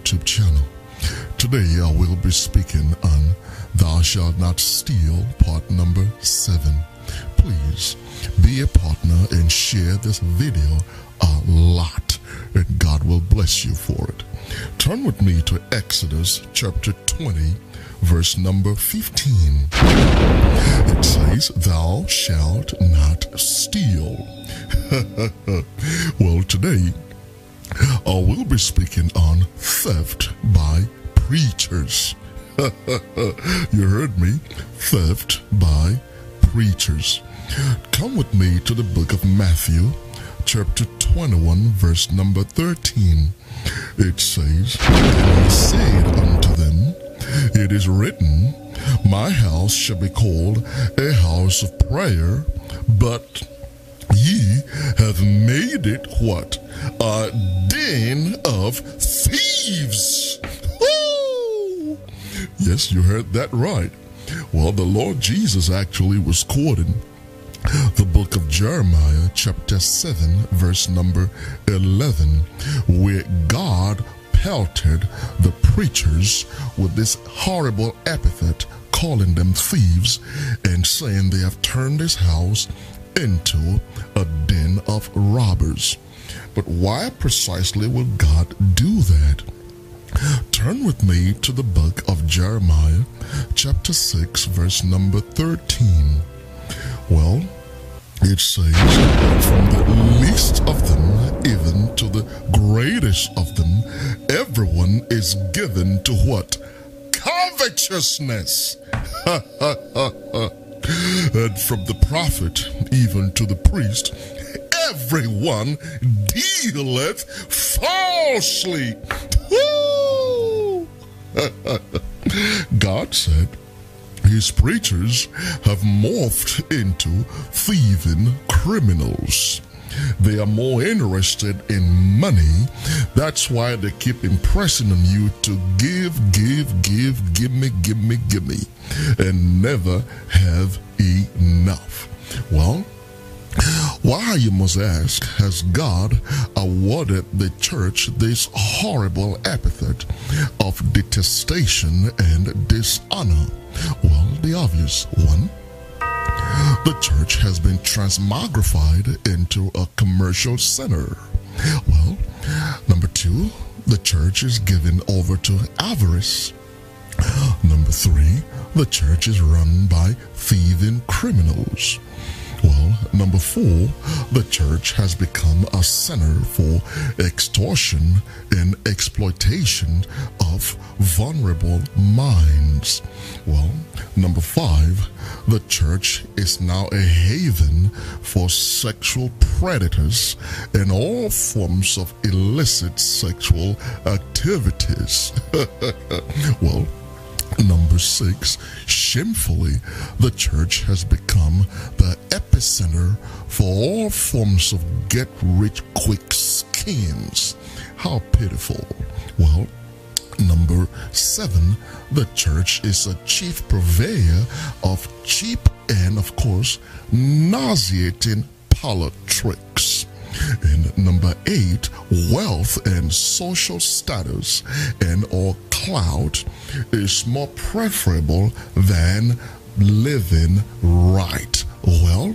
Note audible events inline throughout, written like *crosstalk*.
YouTube channel. Today I will be speaking on Thou Shalt Not Steal, part number seven. Please be a partner and share this video a lot, and God will bless you for it. Turn with me to Exodus chapter 20, verse number 15. It says, Thou shalt not steal. *laughs* well, today Uh, I will be speaking on theft by preachers. *laughs* you heard me? Theft by preachers. Come with me to the book of Matthew, chapter 21, verse number 13. It says, And he said unto them, It is written, My house shall be called a house of prayer, but ye have made it what? A den of thieves. Yes, you heard that right. Well, the Lord Jesus actually was quoting the book of Jeremiah, chapter 7, verse number 11, where God pelted the preachers with this horrible epithet, calling them thieves and saying they have turned his house into a den of robbers. But why precisely will God do that? Turn with me to the book of Jeremiah, chapter 6, verse number 13. Well, it says, From the least of them, even to the greatest of them, everyone is given to what? Covetousness. *laughs* and from the prophet, even to the priest, everyone dealeth falsely. *laughs* God said, his preachers have morphed into thieving criminals. They are more interested in money. That's why they keep impressing on you to give, give, give, give me, give me, give me, and never have enough. Well, why, you must ask, has God awarded the church this horrible epithet of detestation and dishonor? Well, the obvious one. The church has been transmogrified into a commercial center. Well, number two, the church is given over to avarice. Number three, the church is run by thieving criminals. Well, number four, the church has become a center for extortion and exploitation of vulnerable minds. Well, number five, the church is now a haven for sexual predators and all forms of illicit sexual activities. *laughs* well, Number six, shamefully, the church has become the epicenter for all forms of get rich quick schemes. How pitiful. Well, number seven, the church is a chief purveyor of cheap and, of course, nauseating politics. And number eight, wealth and social status and or clout is more preferable than living right. Well,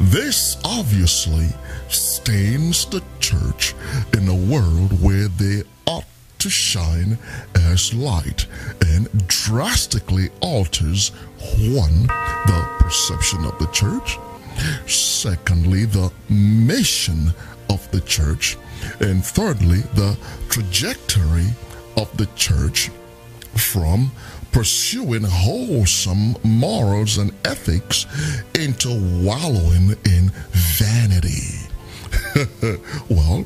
this obviously stains the church in a world where they ought to shine as light and drastically alters one, the perception of the church, secondly, the mission of the church, and thirdly, the trajectory of the church from pursuing wholesome morals and ethics into wallowing in vanity. *laughs* well,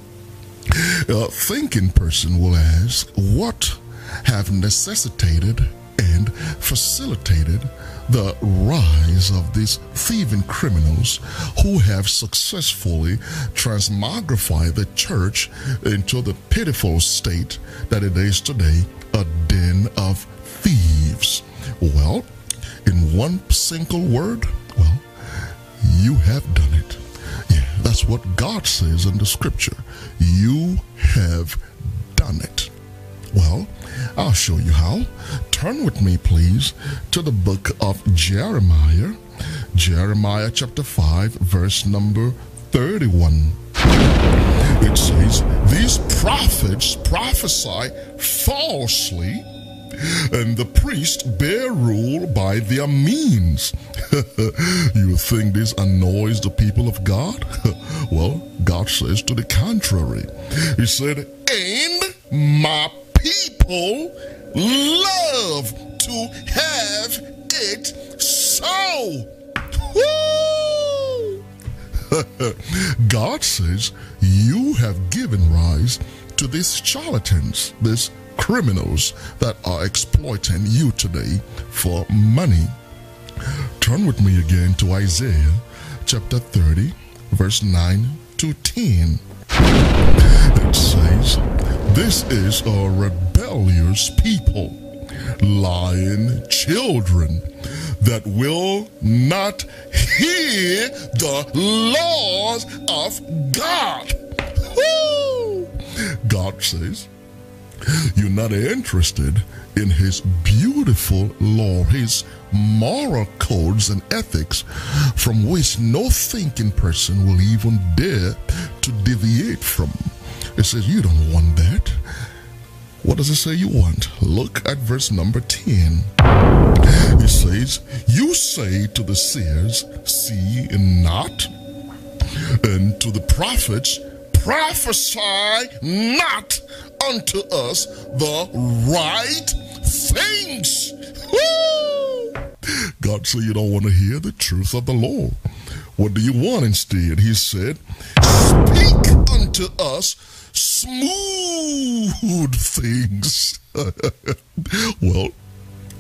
a thinking person will ask, what have necessitated and facilitated the rise of these thieving criminals who have successfully transmogrified the church into the pitiful state that it is today a den of thieves. Well, in one single word, well, you have done it. Yeah, that's what God says in the scripture. You have done it. Well, I'll show you how. Turn with me, please, to the book of Jeremiah, Jeremiah chapter 5, verse number 31. It says, These prophets prophesy falsely and the priests bear rule by their means. *laughs* you think this annoys the people of God? *laughs* well, God says to the contrary. He said, And my people love to have it so. *laughs* God says, You have given rise to these charlatans, these criminals that are exploiting you today for money. Turn with me again to Isaiah chapter 30, verse 9 to 10. It says, This is a rebellious people, lying children that will not hear the laws of God. Woo! God says, you're not interested in his beautiful law, his moral codes and ethics from which no thinking person will even dare to deviate from. It says you don't want that. What does it say you want? Look at verse number 10. It says, You say to the seers, See not, and to the prophets, prophesy not unto us the right things. Woo! God said you don't want to hear the truth of the Lord. What do you want instead? He said, Speak unto us smooth things. *laughs* well,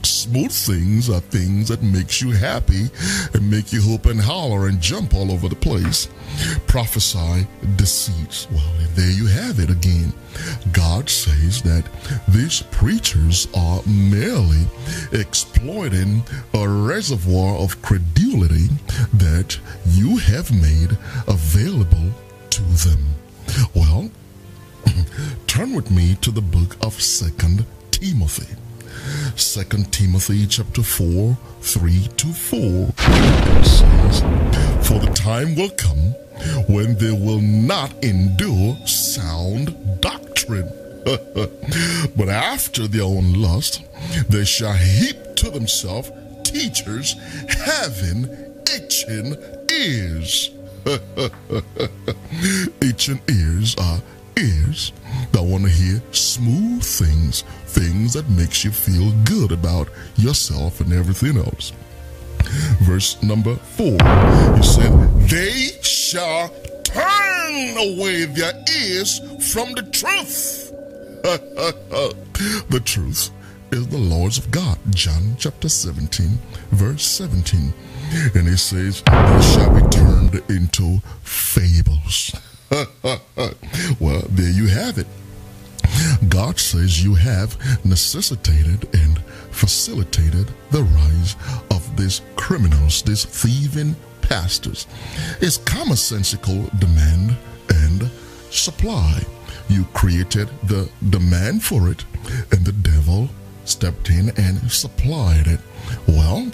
Smooth things are things that makes you happy and make you hope and holler and jump all over the place. Prophesy deceits. Well, there you have it again. God says that these preachers are merely exploiting a reservoir of credulity that you have made available to them. Well, *laughs* turn with me to the book of Second Timothy. Second Timothy chapter 4, 3 to 4. It says, For the time will come when they will not endure sound doctrine. *laughs* but after their own lust, they shall heap to themselves teachers having itching ears. *laughs* itching ears are ears that want to hear smooth things, things that makes you feel good about yourself and everything else. Verse number four, he said, They shall turn away their ears from the truth. *laughs* the truth is the laws of God. John chapter 17, verse 17. And he says, They shall be turned into fables. *laughs* well, there you have it. God says you have necessitated and facilitated the rise of these criminals, these thieving pastors. It's commonsensical demand and supply. You created the demand for it, and the devil stepped in and supplied it. Well,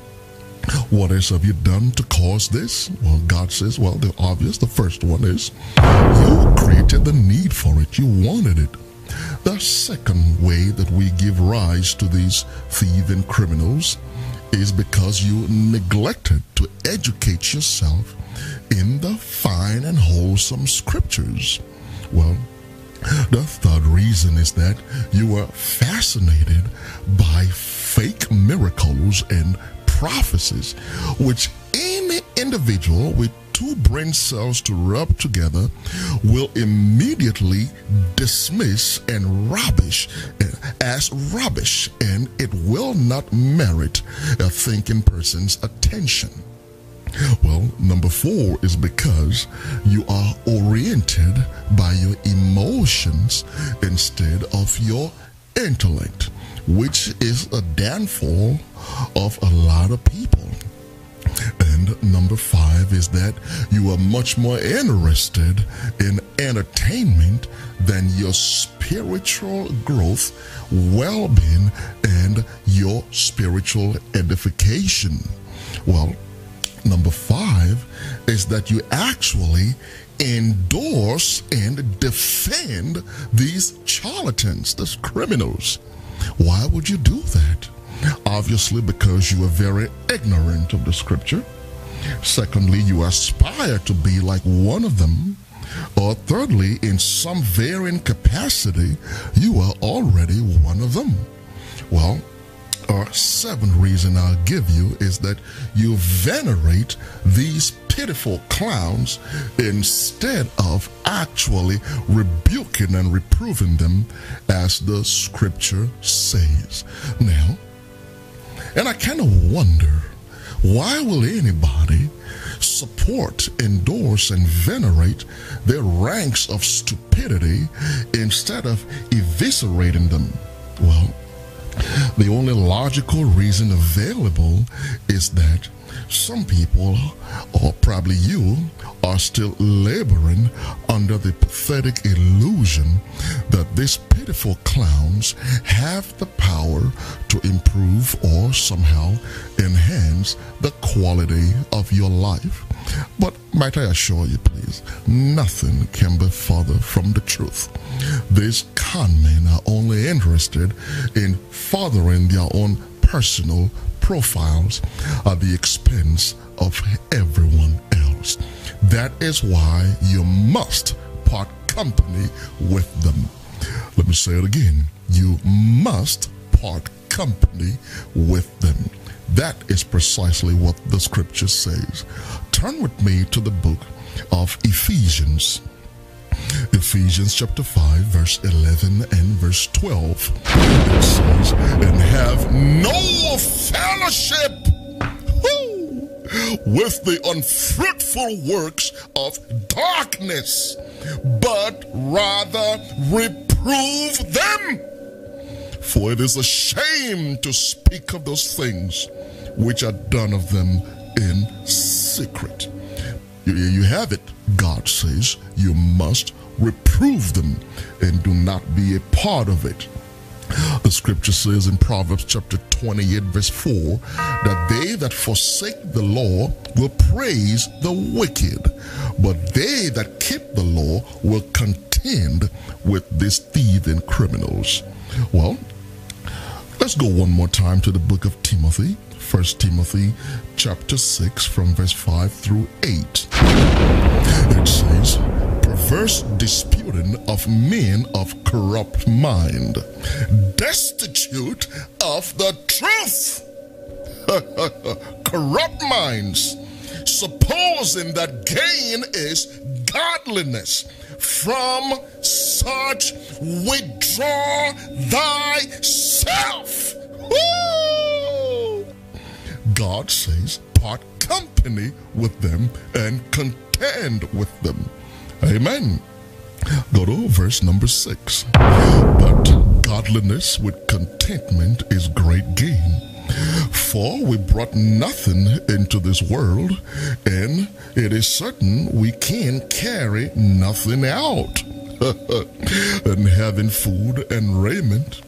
what else have you done to cause this? Well, God says, well, the obvious, the first one is you created the need for it. You wanted it. The second way that we give rise to these thieving criminals is because you neglected to educate yourself in the fine and wholesome scriptures. Well, the third reason is that you were fascinated by fake miracles and prophecies, which any individual with two brain cells to rub together will immediately dismiss and rubbish eh, as rubbish, and it will not merit a thinking person's attention. Well, number four is because you are oriented by your emotions instead of your intellect, which is a downfall of a lot of people. And number five is that you are much more interested in entertainment than your spiritual growth, well being, and your spiritual edification. Well, number five is that you actually endorse and defend these charlatans, these criminals. Why would you do that? Obviously, because you are very ignorant of the scripture. Secondly, you aspire to be like one of them. Or thirdly, in some varying capacity, you are already one of them. Well, our seventh reason I'll give you is that you venerate these pitiful clowns instead of actually rebuking and reproving them as the scripture says. Now, and I kind of wonder why will anybody support, endorse, and venerate their ranks of stupidity instead of eviscerating them? The only logical reason available is that some people, or probably you, are still laboring under the pathetic illusion that these pitiful clowns have the power to improve or somehow enhance the quality of your life. But might I assure you, please, nothing can be further from the truth. These con men are only interested in furthering their own personal profiles at the expense of everyone else. That is why you must part company with them. Let me say it again. You must part company with them. That is precisely what the scripture says. Turn with me to the book of Ephesians. Ephesians chapter 5, verse 11 and verse 12. It says, And have no fellowship with the unfruitful works of darkness, but rather reprove them. For it is a shame to speak of those things which are done of them in secret. You, you have it. God says you must reprove them and do not be a part of it. The scripture says in Proverbs chapter 28, verse 4, that they that forsake the law will praise the wicked, but they that keep the law will contend with these thieving criminals. Well, let's go one more time to the book of Timothy. 1 Timothy chapter 6 from verse 5 through 8. It says, Perverse disputing of men of corrupt mind, destitute of the truth, *laughs* corrupt minds, supposing that gain is godliness. From such withdraw thyself. Woo! God says, part company with them and contend with them. Amen. Go to verse number six. But godliness with contentment is great gain. For we brought nothing into this world, and it is certain we can carry nothing out. *laughs* and having food and raiment,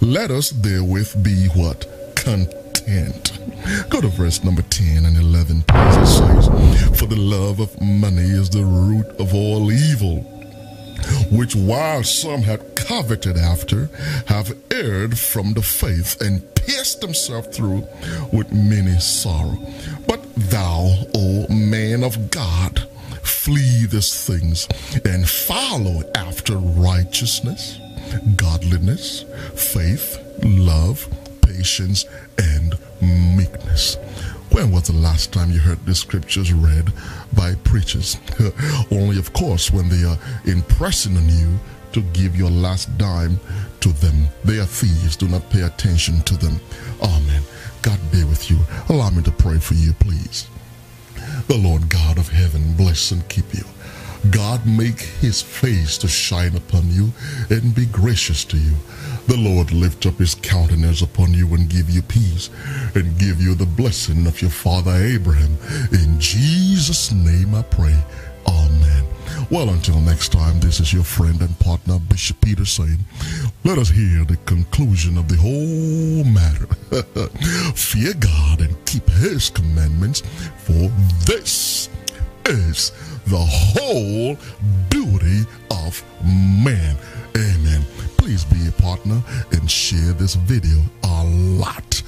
let us therewith be what? Content. Go to verse number 10 and 11, please. It says, For the love of money is the root of all evil, which while some have coveted after, have erred from the faith and pierced themselves through with many sorrow. But thou, O man of God, flee these things and follow after righteousness, godliness, faith, love, patience, and meekness. When was the last time you heard the scriptures read by preachers? *laughs* Only, of course, when they are impressing on you to give your last dime to them. They are thieves. Do not pay attention to them. Amen. God be with you. Allow me to pray for you, please. The Lord God of heaven bless and keep you. God make his face to shine upon you and be gracious to you. The Lord lift up his countenance upon you and give you peace and give you the blessing of your father Abraham. In Jesus' name I pray. Amen. Well, until next time, this is your friend and partner, Bishop Peter saying, let us hear the conclusion of the whole matter. *laughs* Fear God and keep his commandments, for this is the whole duty of man. Amen. Please be a partner and share this video a lot